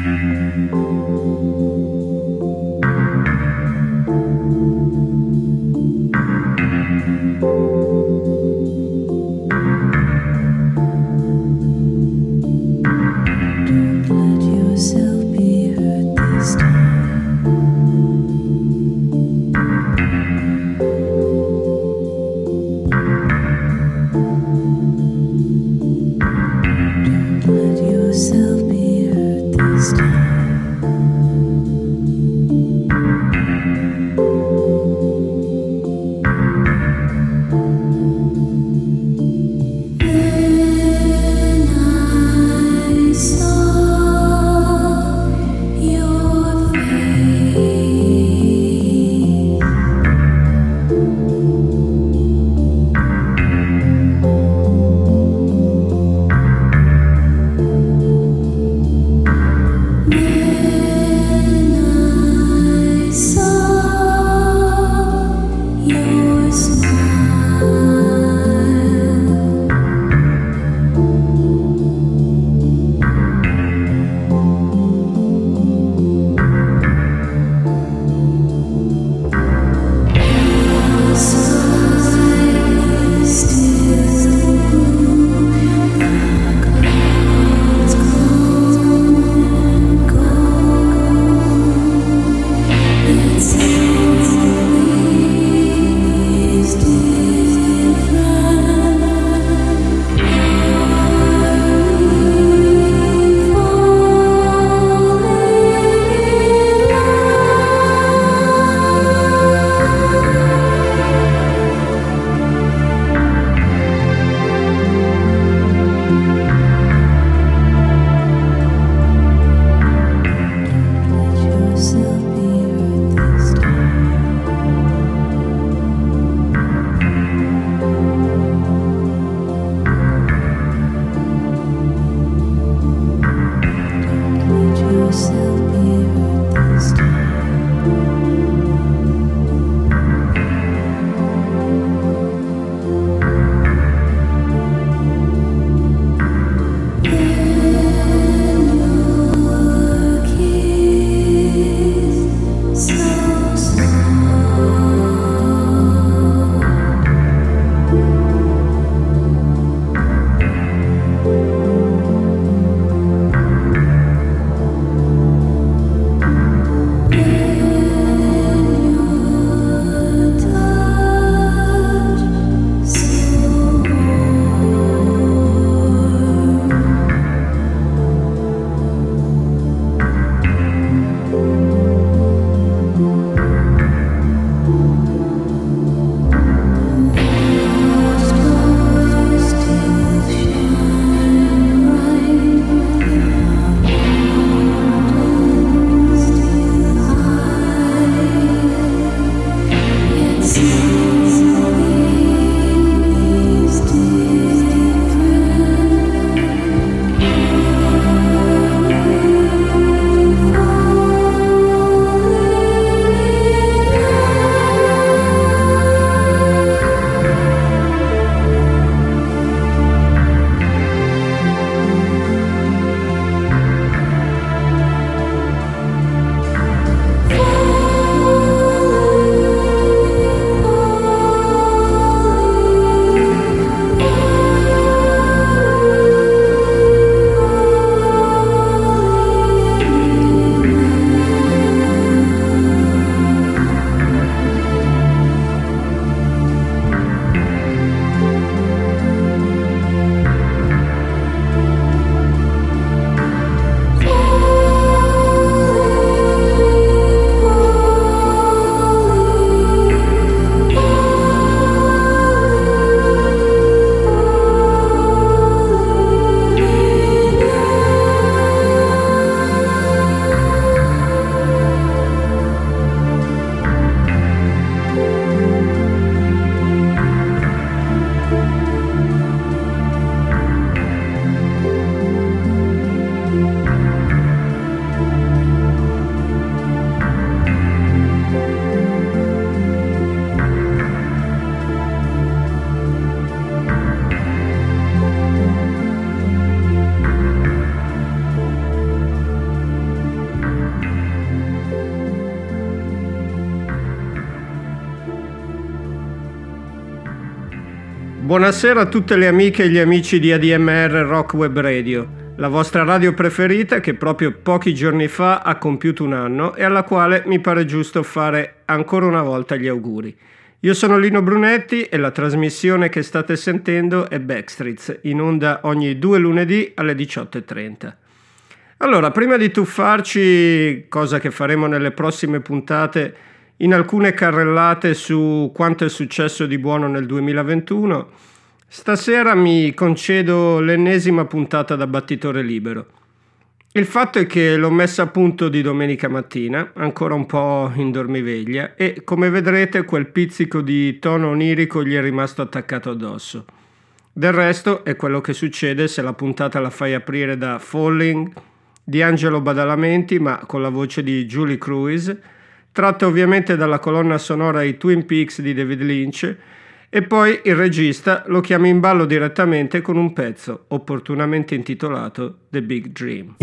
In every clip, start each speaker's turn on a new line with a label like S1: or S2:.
S1: Mm-hmm. Buonasera a tutte le amiche e gli amici di ADMR Rock Web Radio, la vostra radio preferita che proprio pochi giorni fa ha compiuto un anno e alla quale mi pare giusto fare ancora una volta gli auguri. Io sono Lino Brunetti e la trasmissione che state sentendo è Backstreets, in onda ogni due lunedì alle 18.30. Allora, prima di tuffarci, cosa che faremo nelle prossime puntate, in alcune carrellate su quanto è successo di buono nel 2021, stasera mi concedo l'ennesima puntata da battitore libero. Il fatto è che l'ho messa a punto di domenica mattina, ancora un po' in dormiveglia, e come vedrete quel pizzico di tono onirico gli è rimasto attaccato addosso. Del resto è quello che succede se la puntata la fai aprire da Falling di Angelo Badalamenti, ma con la voce di Julie Cruise, tratta ovviamente dalla colonna sonora I Twin Peaks di David Lynch, e poi il regista lo chiama in ballo direttamente con un pezzo opportunamente intitolato The Big Dream.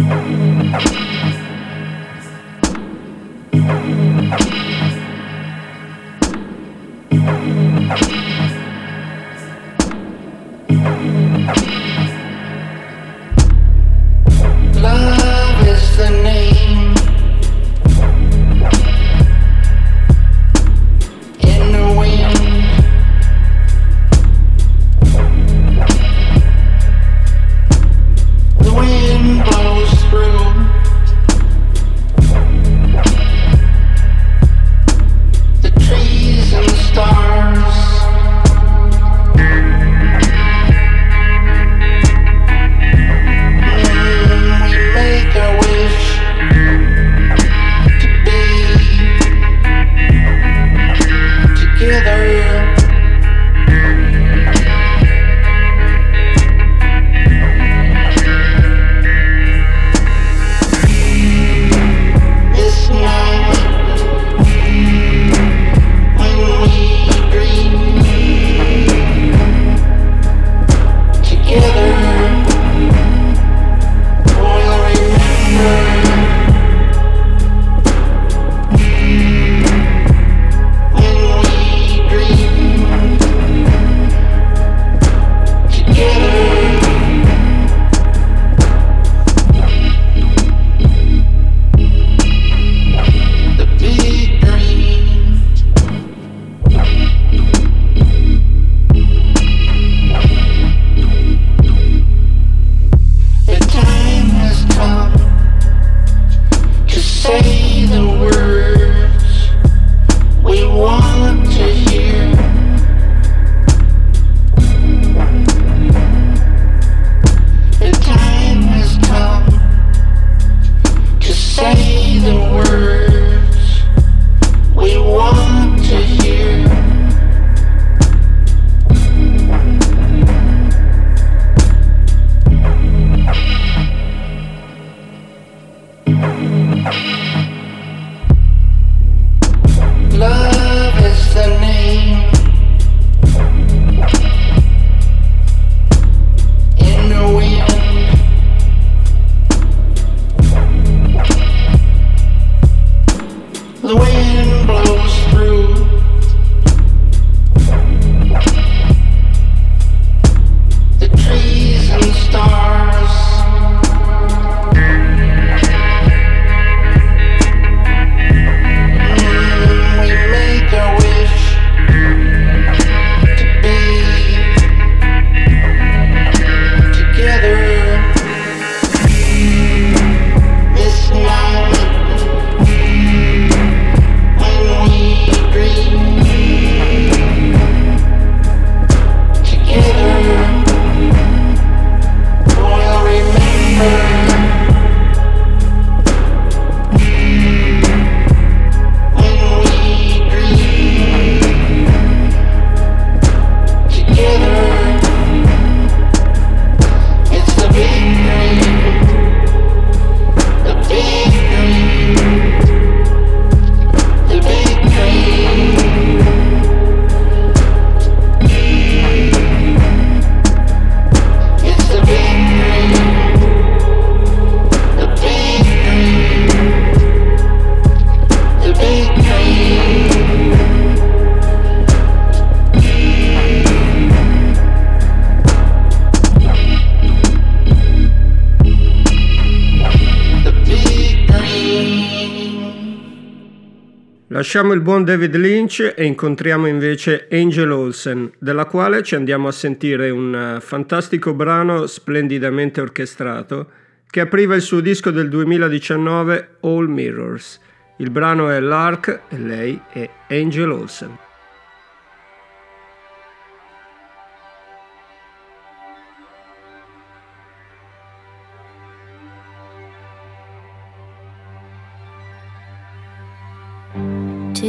S1: David Lynch e incontriamo invece Angel Olsen, della quale ci andiamo a sentire un eh, fantastico brano splendidamente orchestrato che apriva il suo disco del 2019 All Mirrors. Il brano è Lark e lei è Angel Olsen.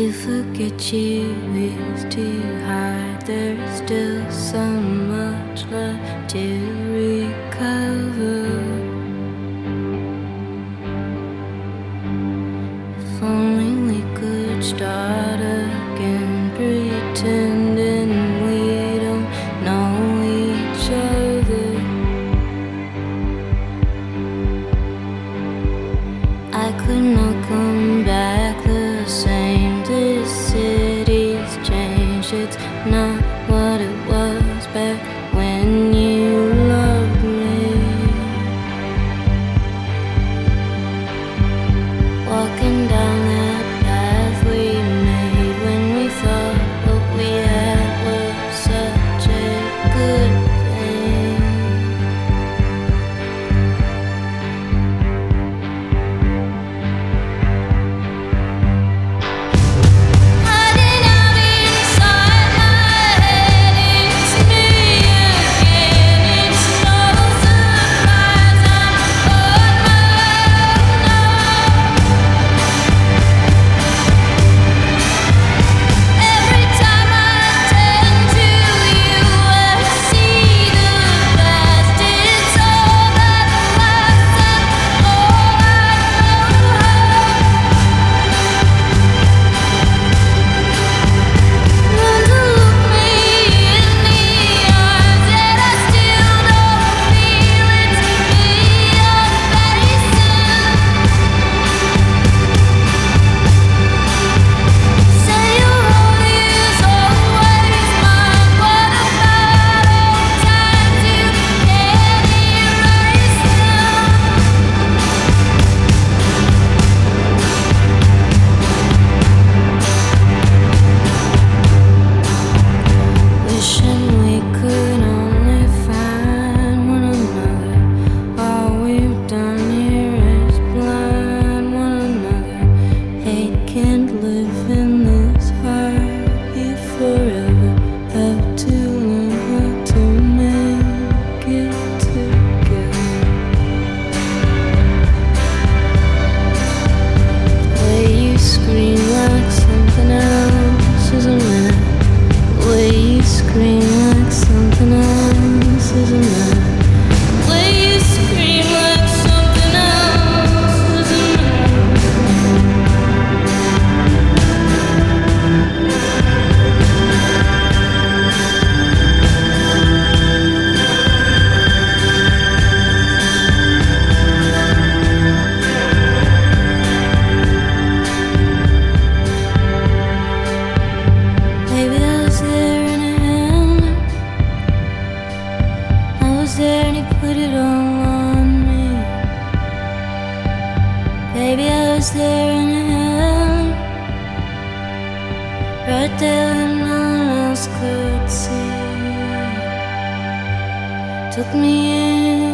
S2: If look at you is too hard. there's still so much left to recover. If only we could start. A took me in.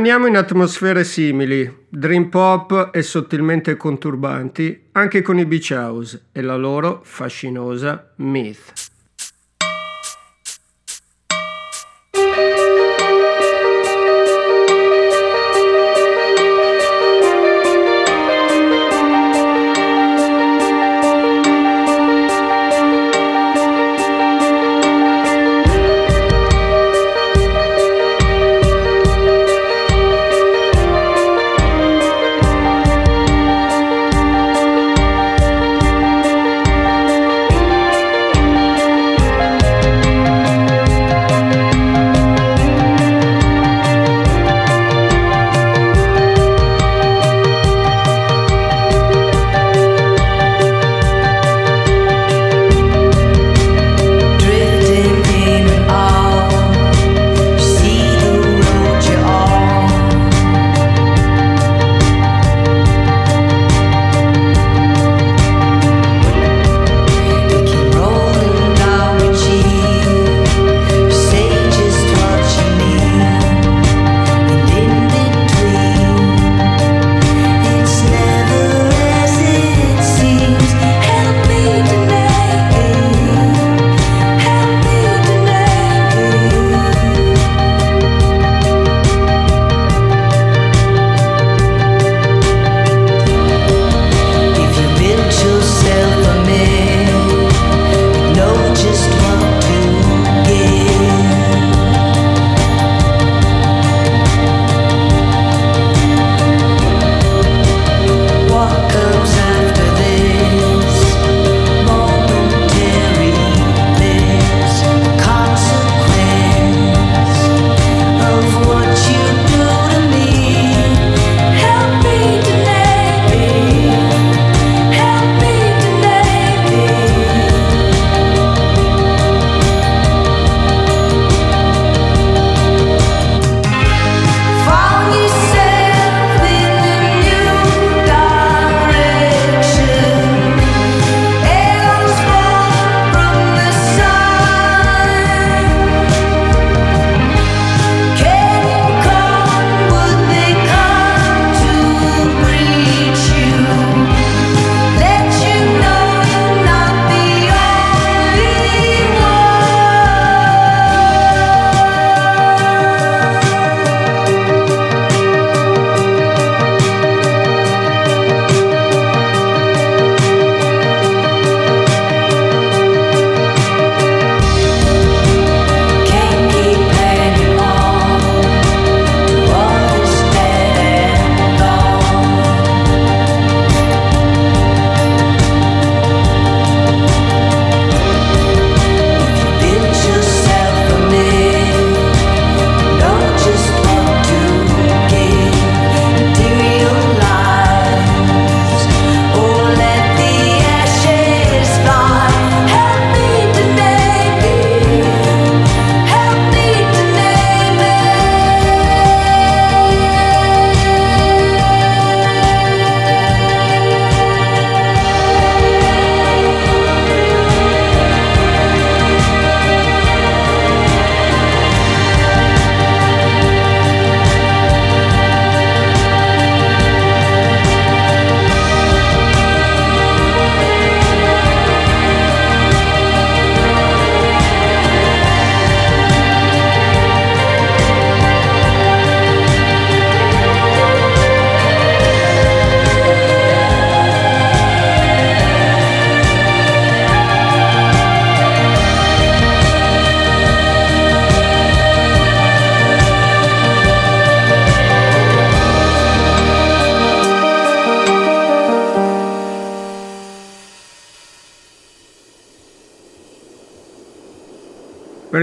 S3: Rimaniamo in atmosfere simili, dream pop e sottilmente conturbanti, anche con i Beach House e la loro fascinosa Myth.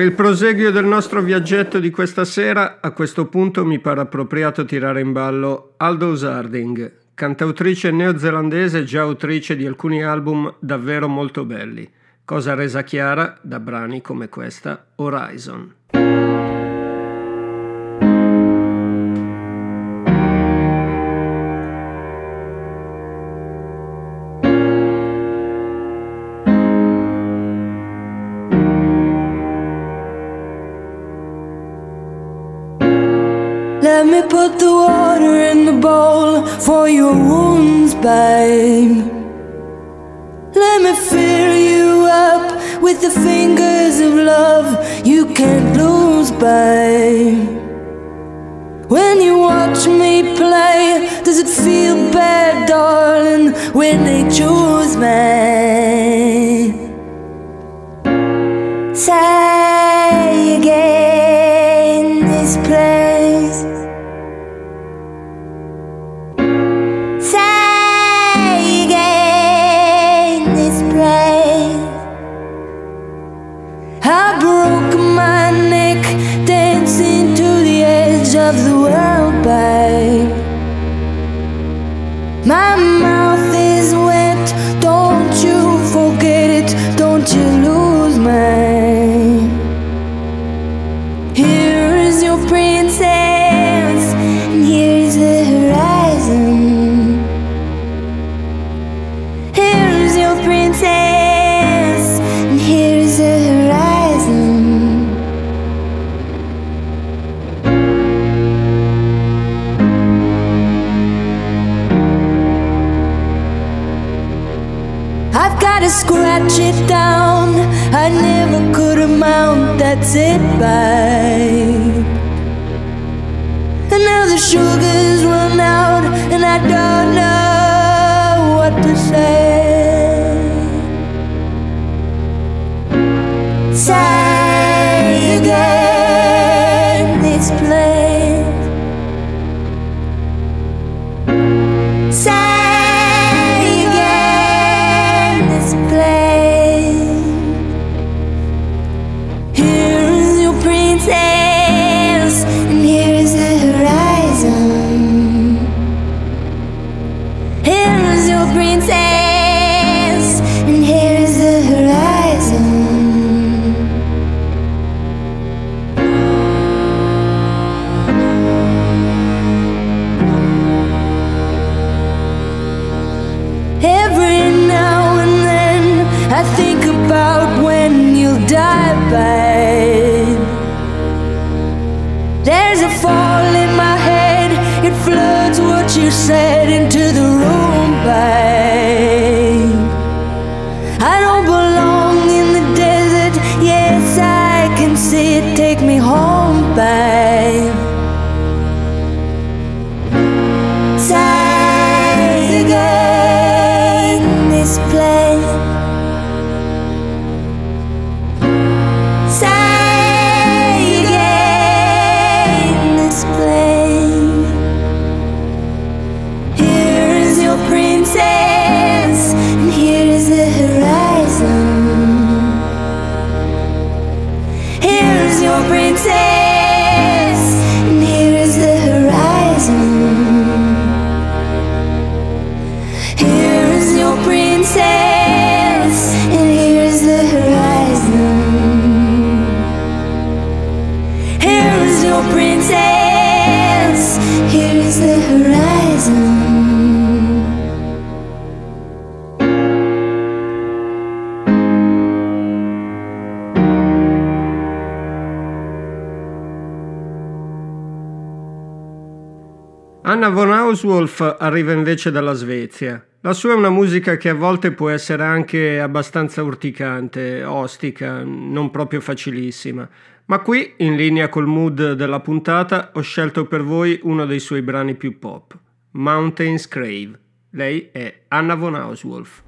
S3: Il proseguio del nostro viaggetto di questa sera, a questo punto mi pare appropriato tirare in ballo Aldous Harding, cantautrice neozelandese già autrice di alcuni album davvero molto belli, cosa resa chiara da brani come questa Horizon. for your wounds, babe. Let me fill you up with the fingers of love you can't lose, babe. When you watch me play, does it feel bad, darling, when they choose me? Sad.
S1: Anna von Auswolf arriva invece dalla Svezia. La sua è una musica che a volte può essere anche abbastanza urticante, ostica, non proprio facilissima. Ma qui, in linea col mood della puntata, ho scelto per voi uno dei suoi brani più pop, Mountain's Crave. Lei è Anna von Hauswolf.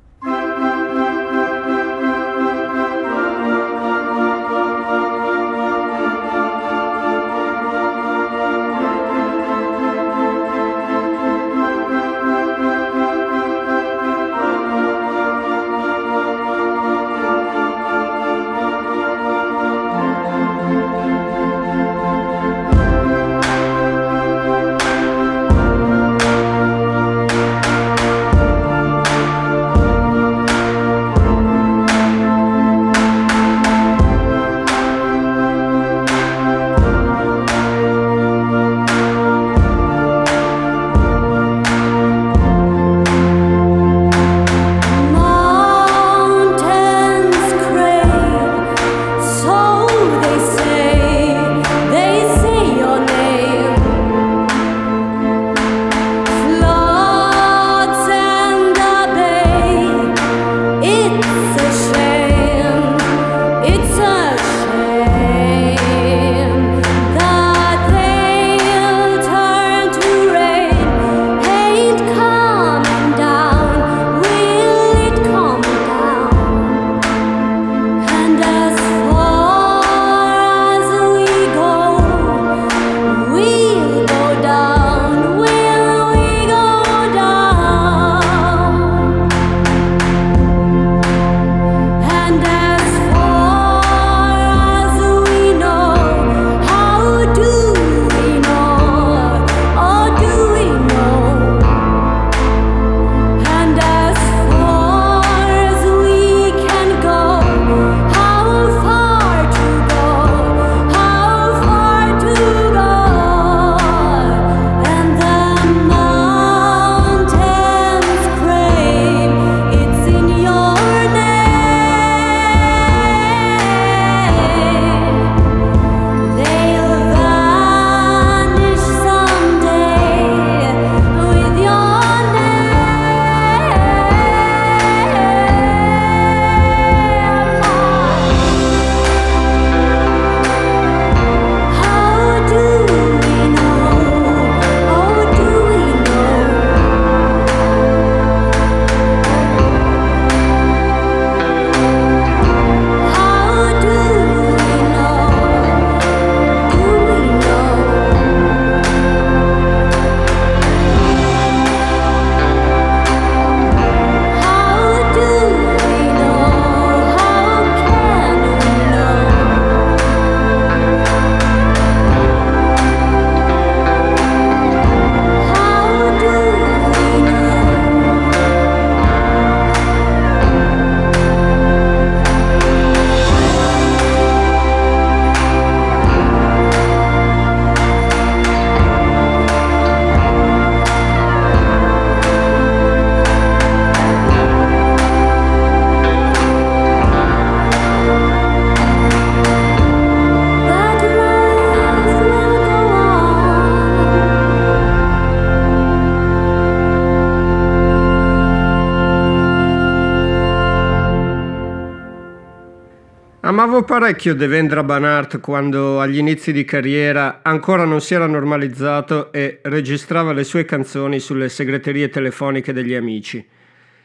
S1: Parecchio Devendra Banhart quando agli inizi di carriera ancora non si era normalizzato e registrava le sue canzoni sulle segreterie telefoniche degli amici.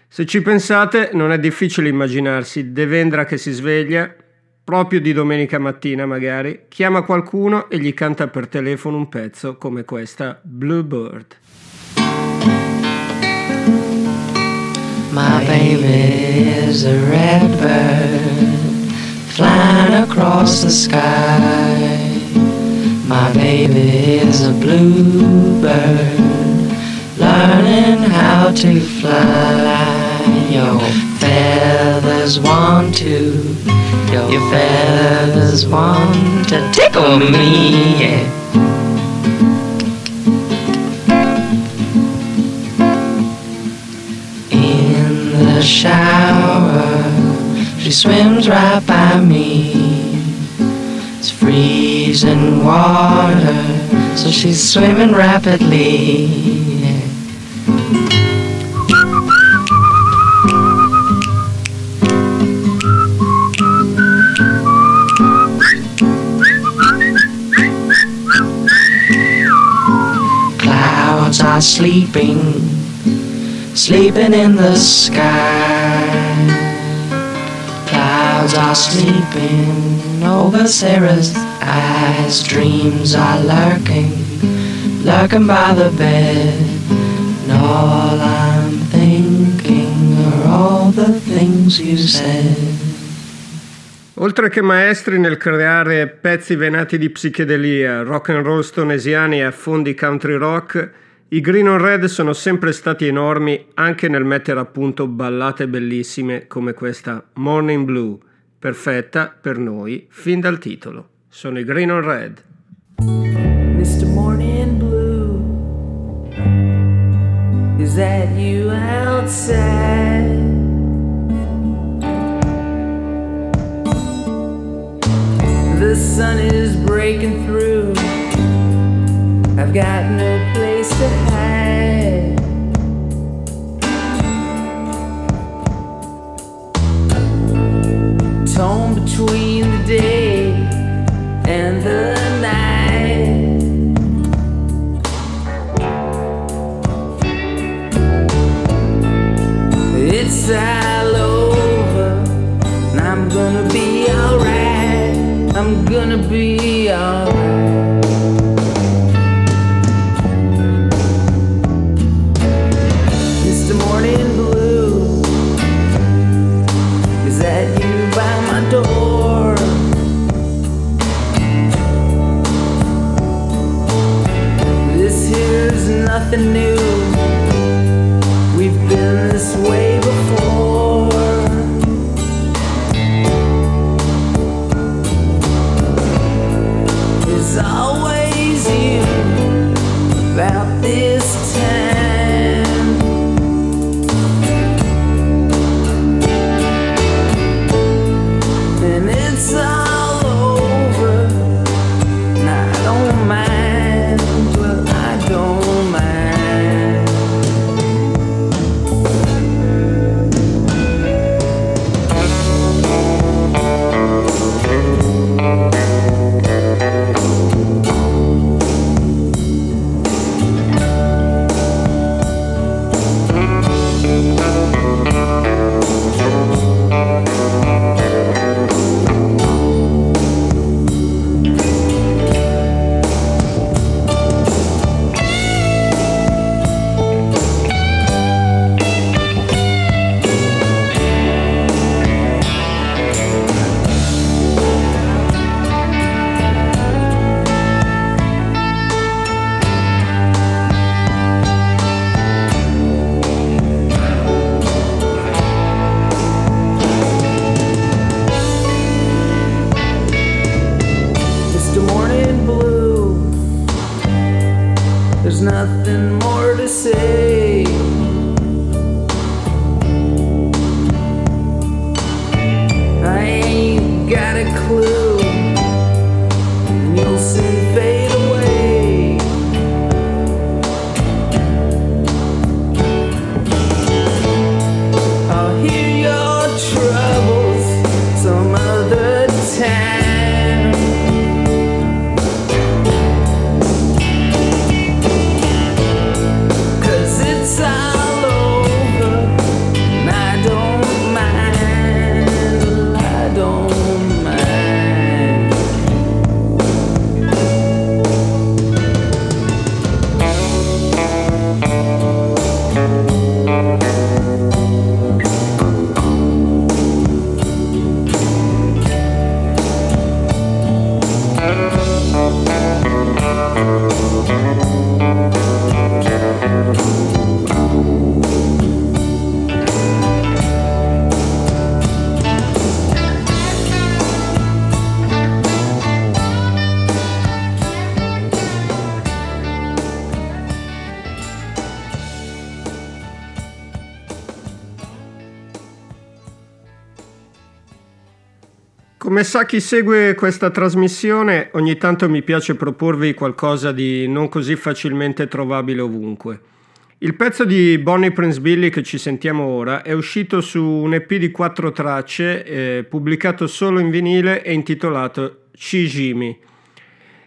S1: Se ci pensate, non è difficile immaginarsi Devendra che si sveglia, proprio di domenica mattina magari, chiama qualcuno e gli canta per telefono un pezzo come questa Bluebird.
S4: My baby is a red bird flying across the sky. My baby is a bluebird learning how to fly. Your feathers want to, your feathers want to tickle me. Yeah. In the shower, she swims right by me. It's freezing water, so she's swimming rapidly. Clouds are sleeping, sleeping in the sky. Are sleeping over Sarah's eyes. Dreams are lurking, lurking by the bed. And all I'm thinking are all the things you said.
S1: Oltre che maestri nel creare pezzi venati di psichedelia, rock and roll stonesiani e affondi country rock, i Green on Red sono sempre stati enormi anche nel mettere a punto ballate bellissime come questa Morning Blue, perfetta per noi fin dal titolo. Sono i Green on Red.
S5: Mr. Morning Blue, is that you outside? The sun is breaking through. I've got no place Torn between the day and the night. It's all nothing more to say.
S1: Come sa chi segue questa trasmissione, ogni tanto mi piace proporvi qualcosa di non così facilmente trovabile ovunque. Il pezzo di Bonnie Prince Billy che ci sentiamo ora è uscito su un EP di quattro tracce, eh, pubblicato solo in vinile e intitolato Shijimi.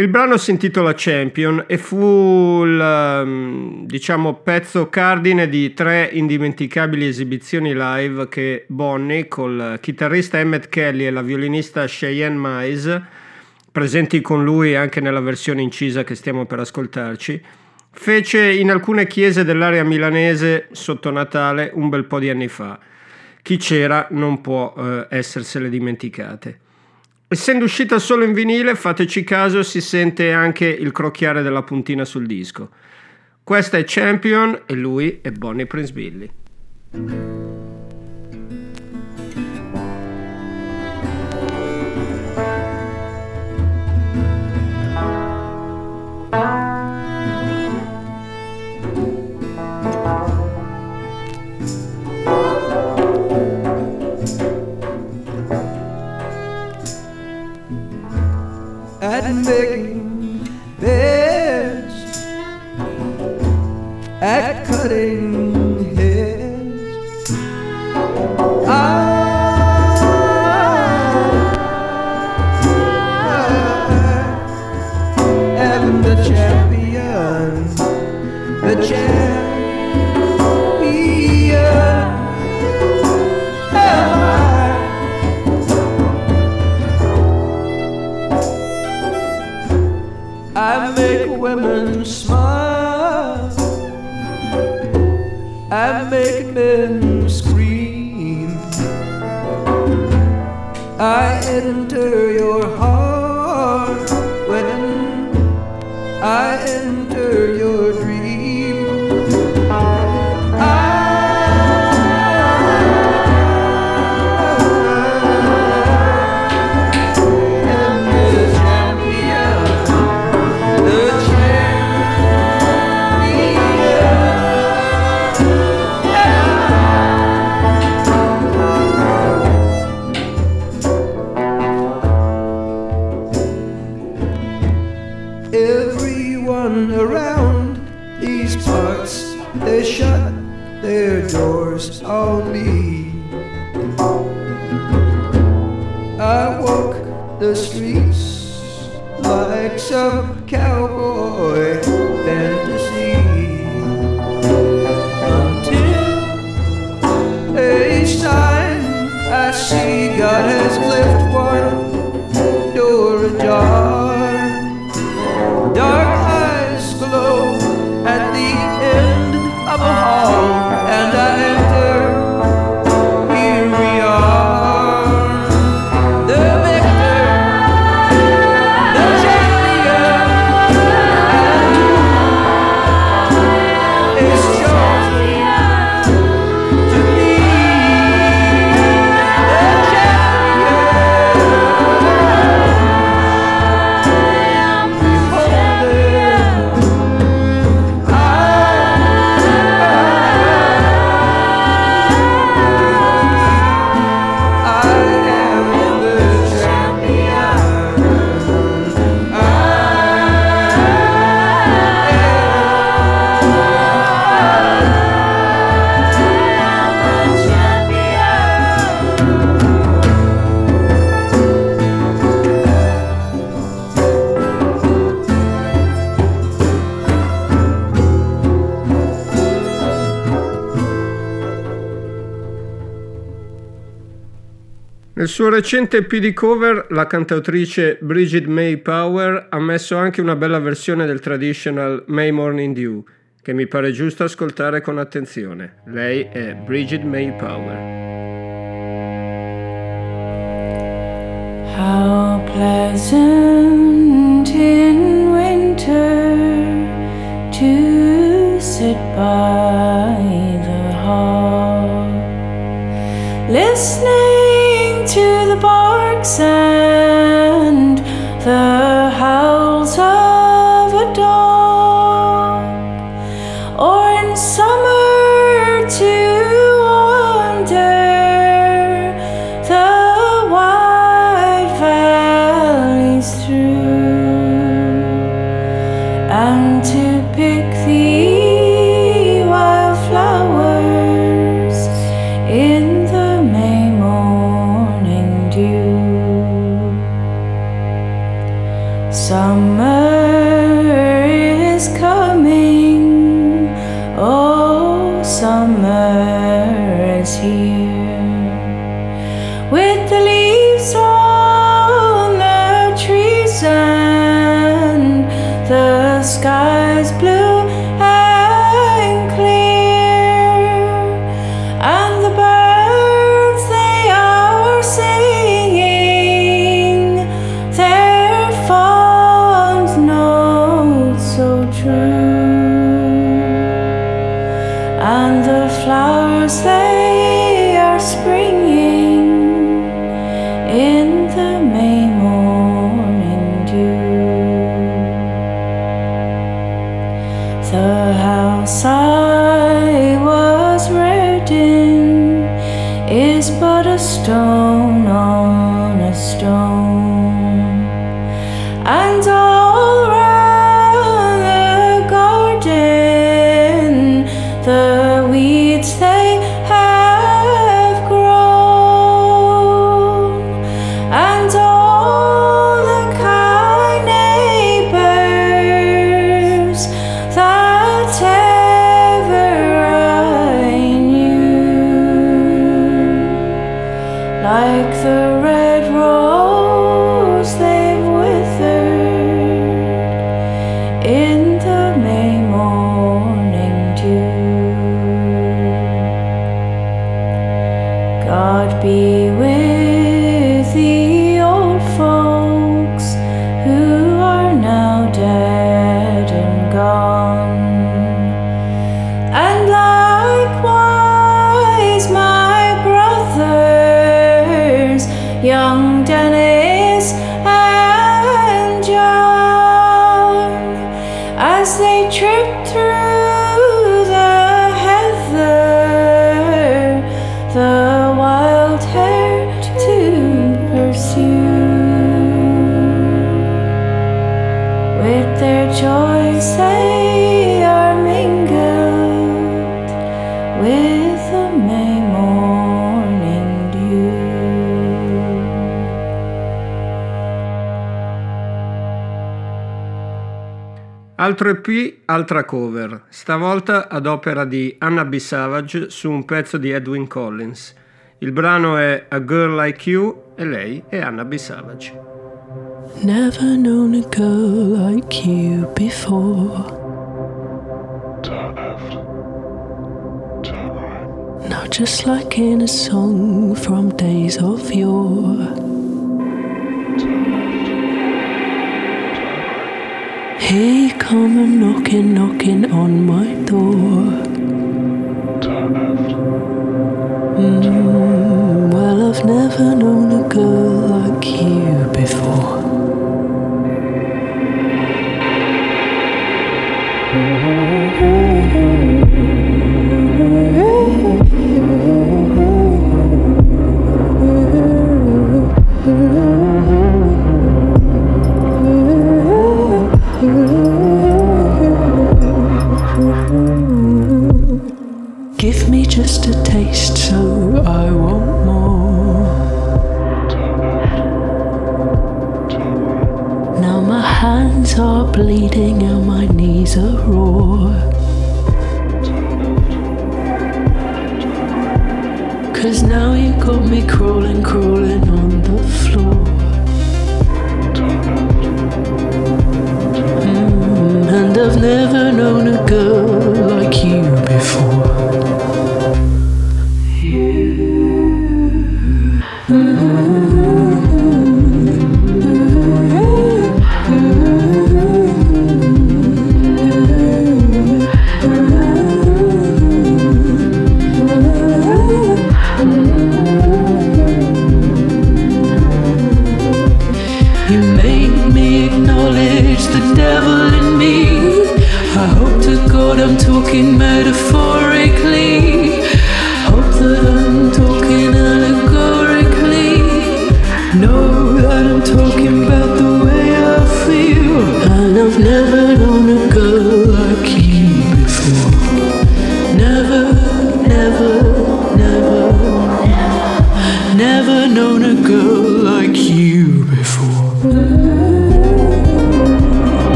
S1: Il brano si intitola Champion e fu il ehm, diciamo, pezzo cardine di tre indimenticabili esibizioni live che Bonnie, col chitarrista Emmett Kelly e la violinista Cheyenne Mize, presenti con lui anche nella versione incisa che stiamo per ascoltarci, fece in alcune chiese dell'area milanese sotto Natale un bel po' di anni fa. Chi c'era non può eh, essersele dimenticate. Essendo uscita solo in vinile, fateci caso, si sente anche il crocchiare della puntina sul disco. Questa è Champion e lui è Bonnie Prince Billy.
S6: At making beds, at cutting I enter your heart
S1: suo recente EP di cover, la cantautrice Bridget May Power ha messo anche una bella versione del traditional May Morning Dew, che mi pare giusto ascoltare con attenzione. Lei è Bridget May Power.
S3: How pleasant in winter to sit by the hearth, listening to the barks and
S1: Altro EP, altra cover, stavolta ad opera di Anna B. Savage su un pezzo di Edwin Collins. Il brano è A Girl Like You e lei è Anna B. Savage.
S7: Never known a girl like you before. Now, just like in a song from days of yore. You come a knocking, knocking on my door. Mm, well, I've never known a girl like you before. Give just a taste so I want more. Now my hands are bleeding and my knees are raw. Cause now you got me crawling, crawling on the floor. Mm, and I've never known a girl like you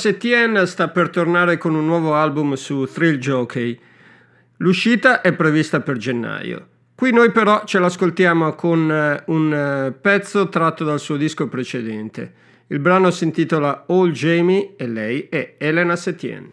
S8: Lars Etienne sta per tornare con un nuovo album su Thrill Jockey. L'uscita è prevista per gennaio. Qui noi però ce l'ascoltiamo con eh, un eh, pezzo tratto dal suo disco precedente. Il brano si intitola All Jamie e lei è Elena Setien.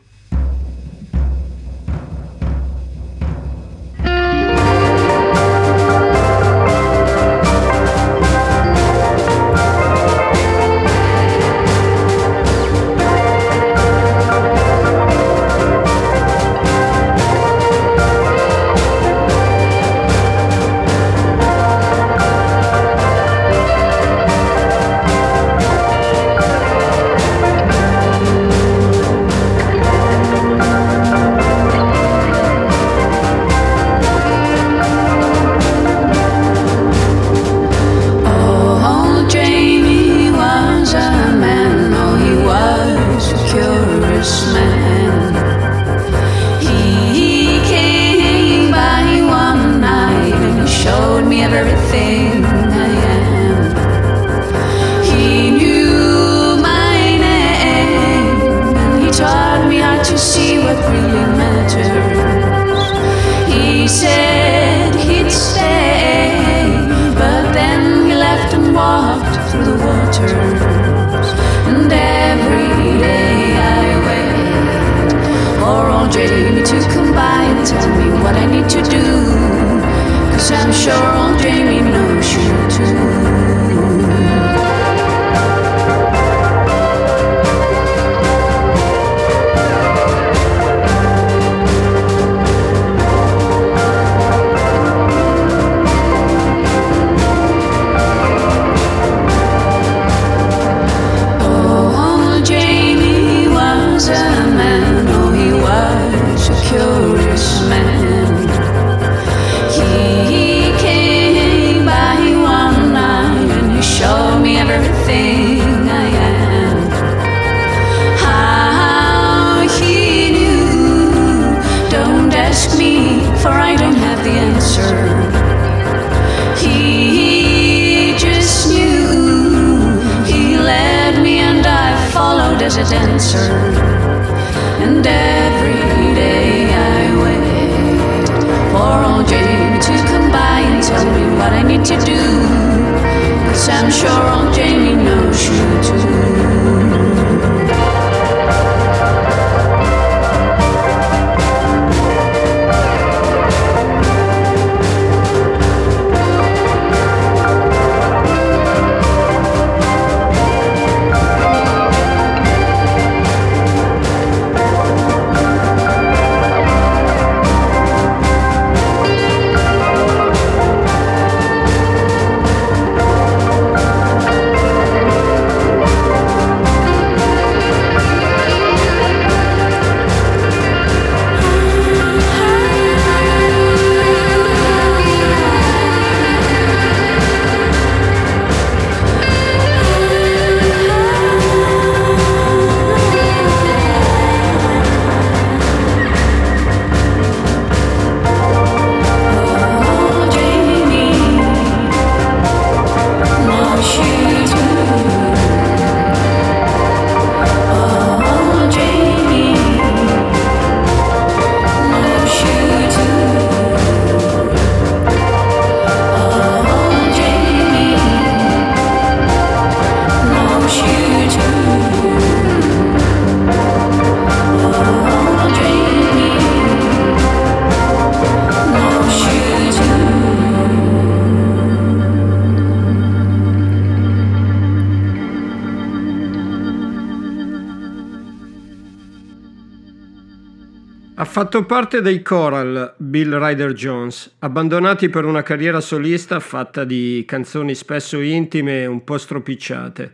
S8: parte dei Coral, Bill Ryder Jones, abbandonati per una carriera solista fatta di canzoni spesso intime e un po' stropicciate.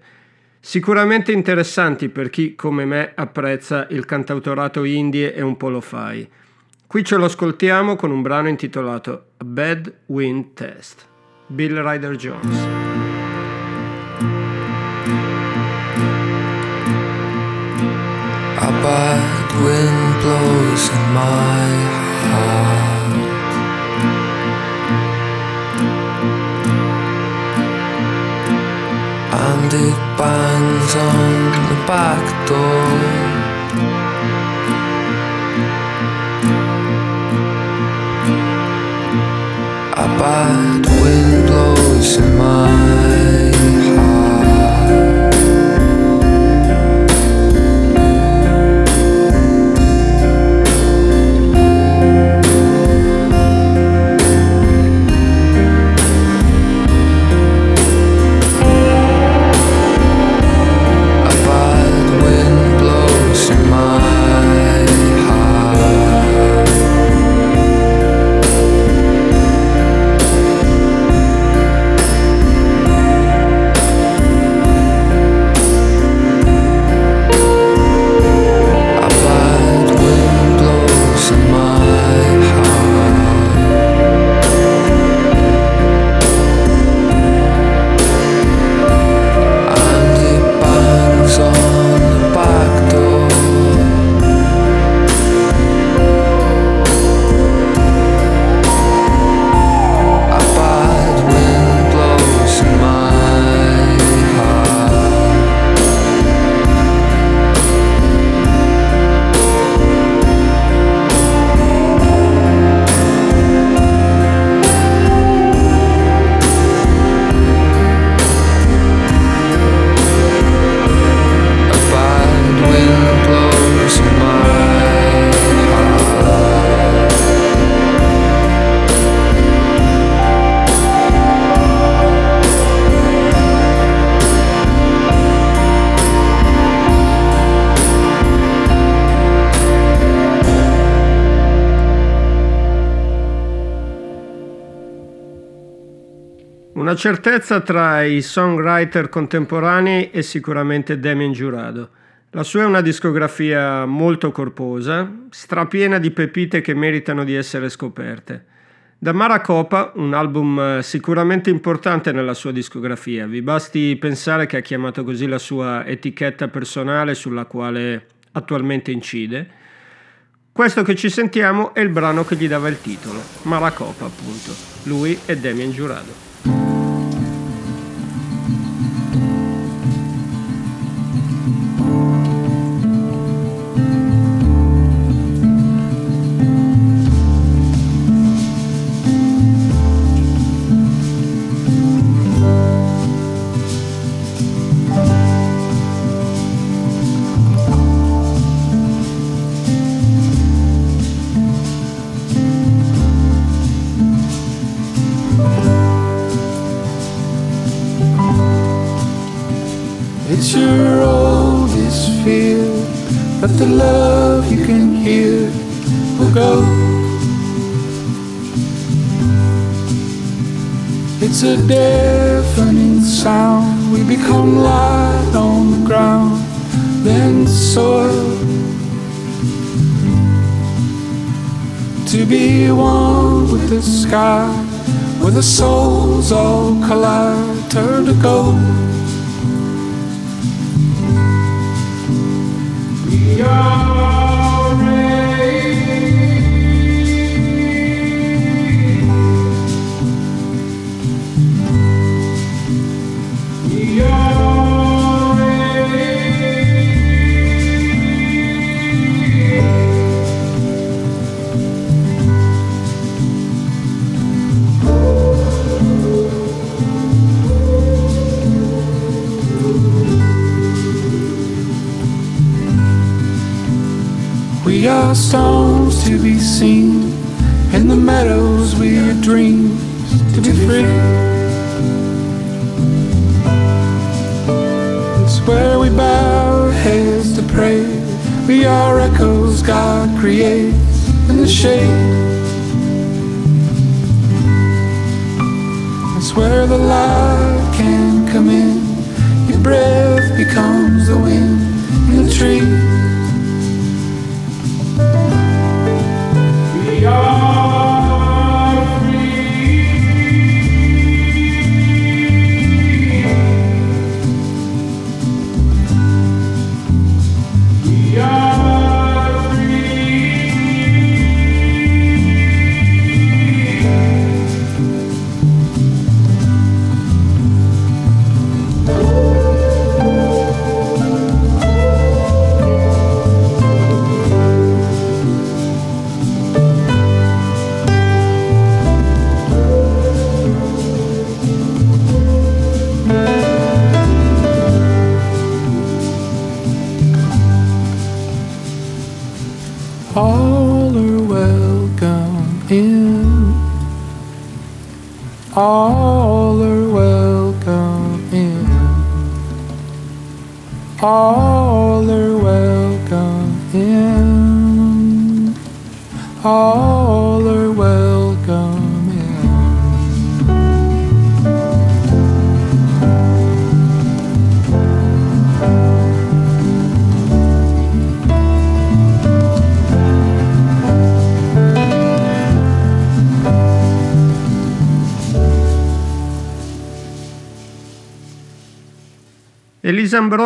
S1: Sicuramente interessanti per chi, come me, apprezza il cantautorato indie e un po' lo fai. Qui ce lo ascoltiamo con un brano intitolato A Bad Wind Test. Bill Ryder Jones.
S9: A bad wind blows in my heart. And it bangs on the back door. A bad wind blows in my heart.
S1: Una certezza tra i songwriter contemporanei è sicuramente Damien Giurado. La sua è una discografia molto corposa, strapiena di pepite che meritano di essere scoperte. Da Maracopa, un album eh, sicuramente importante nella sua discografia, vi basti pensare che ha chiamato così la sua etichetta personale sulla quale attualmente incide. Questo che ci sentiamo è il brano che gli dava il titolo, Maracopa appunto. Lui è Damien Giurado.
S10: Souls all collide, turn to gold. Are stones to be seen, in the meadows we are dreams to be free. It's where we bow our heads to pray. We are echoes God creates in the shade. It's where the light can come in. Your breath becomes the wind in the trees.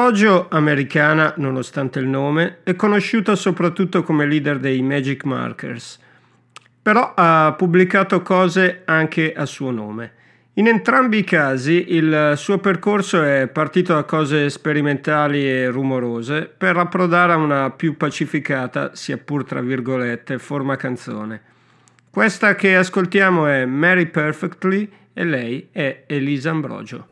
S1: Ambrogio, americana nonostante il nome, è conosciuta soprattutto come leader dei Magic Markers, però ha pubblicato cose anche a suo nome. In entrambi i casi il suo percorso è partito da cose sperimentali e rumorose per approdare a una più pacificata, sia pur tra virgolette, forma canzone. Questa che ascoltiamo è Mary Perfectly e lei è Elisa Ambrogio.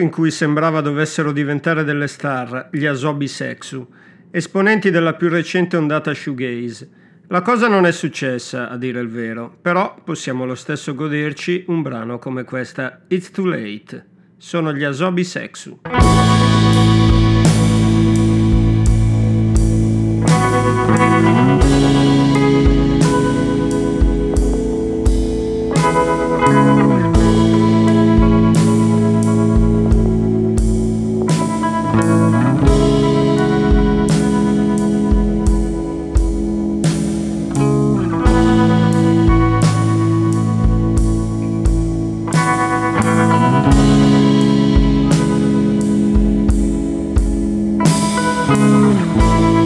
S1: Momento in cui sembrava dovessero diventare delle star gli Asobi Sexu, esponenti della più recente ondata shoegaze. La cosa non è successa, a dire il vero, però possiamo lo stesso goderci un brano come questa It's Too Late. Sono gli Asobi Sexu.
S2: It's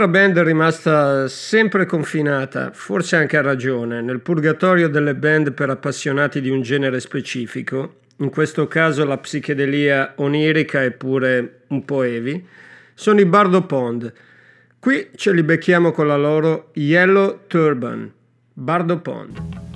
S1: Altra band rimasta sempre confinata, forse anche a ragione, nel purgatorio delle band per appassionati di un genere specifico, in questo caso la psichedelia onirica e pure un po' heavy, sono i Bardo Pond. Qui ce li becchiamo con la loro Yellow Turban, Bardo Pond.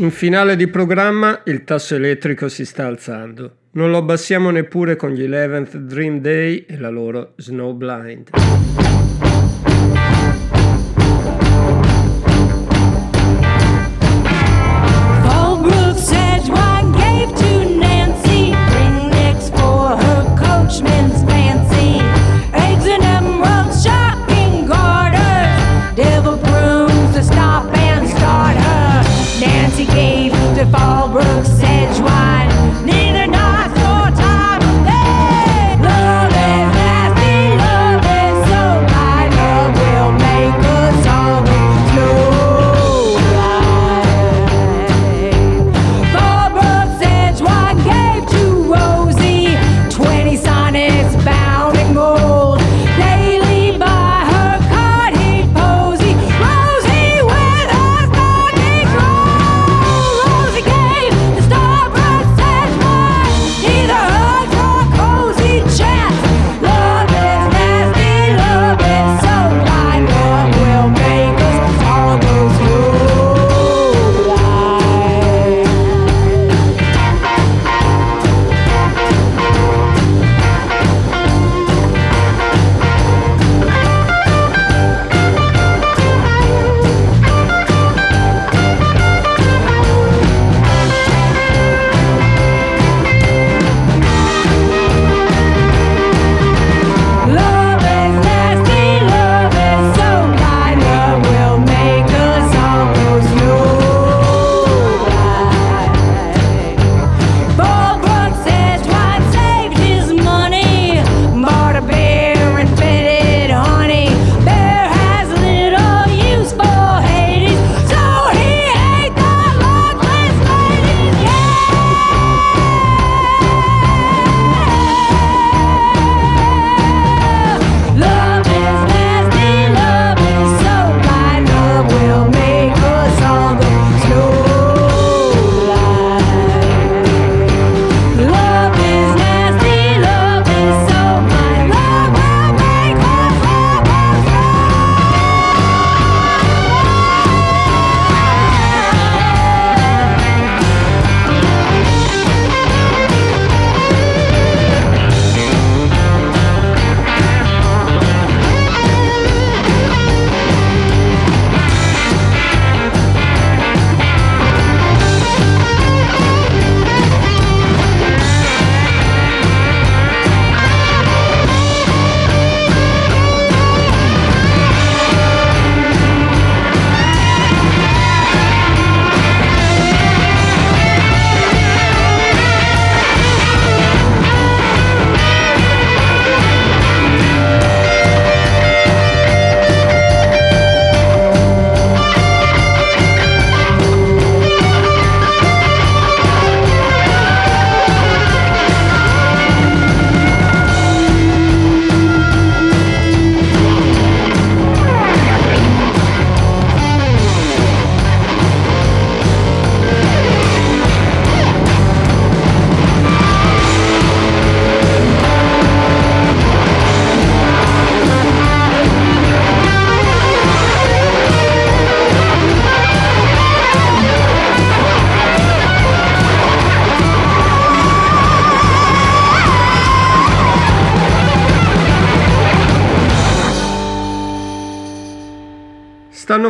S1: In finale di programma il tasso elettrico si sta alzando. Non lo abbassiamo neppure con gli 11th Dream Day e la loro
S2: Snow Blind.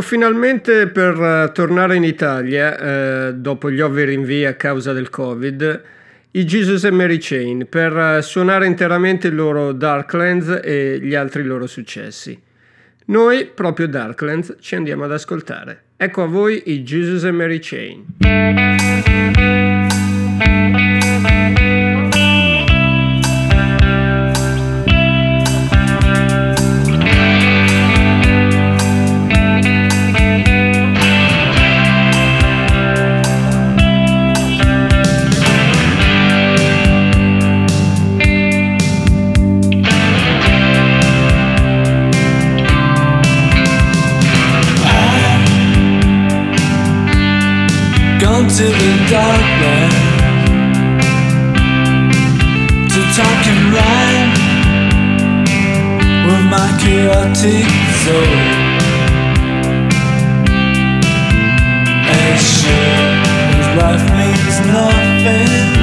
S1: Stanno finalmente per eh, tornare in Italia, eh, dopo gli ovvi rinvii a causa del Covid, i Jesus e Mary Chain per eh, suonare interamente il loro Darklands e gli altri loro successi. Noi, proprio Darklands, ci andiamo ad ascoltare. Ecco a voi i Jesus e Mary Chain.
S9: chaotic zone. And sure his
S11: life means nothing.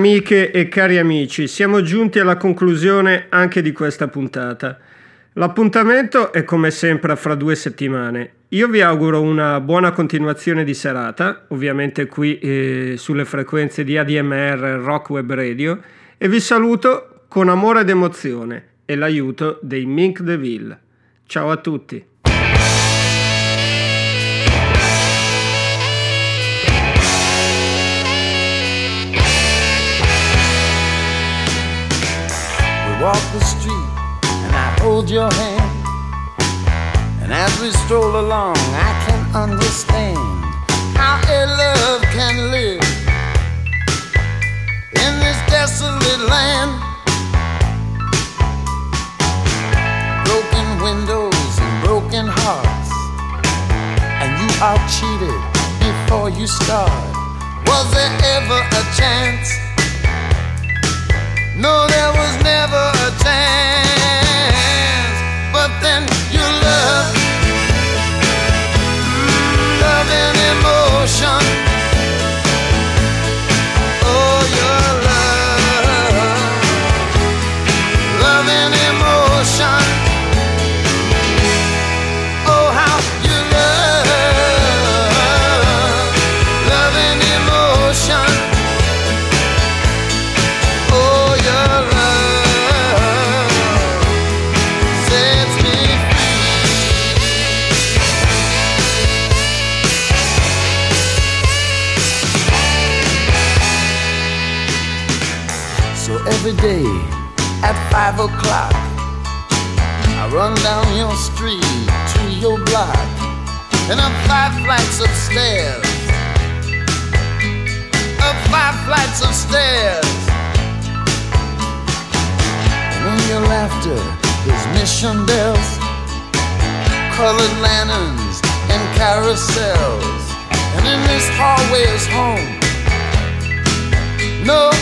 S1: amiche e cari amici, siamo giunti alla conclusione anche di questa puntata. L'appuntamento è come sempre fra due settimane. Io vi auguro una buona continuazione di serata, ovviamente qui eh, sulle frequenze di ADMR Rock Web Radio, e vi saluto con amore ed emozione e l'aiuto dei Mink DeVille. Ciao a tutti!
S5: Walk the street and I hold your hand. And as we stroll along, I can understand how a love can live in this desolate land. Broken windows and broken hearts, and you are cheated before you start. Was there ever a chance? No, there was never a chance. But then you love, connection bells, colored lanterns and carousels. And in this hallway is home. No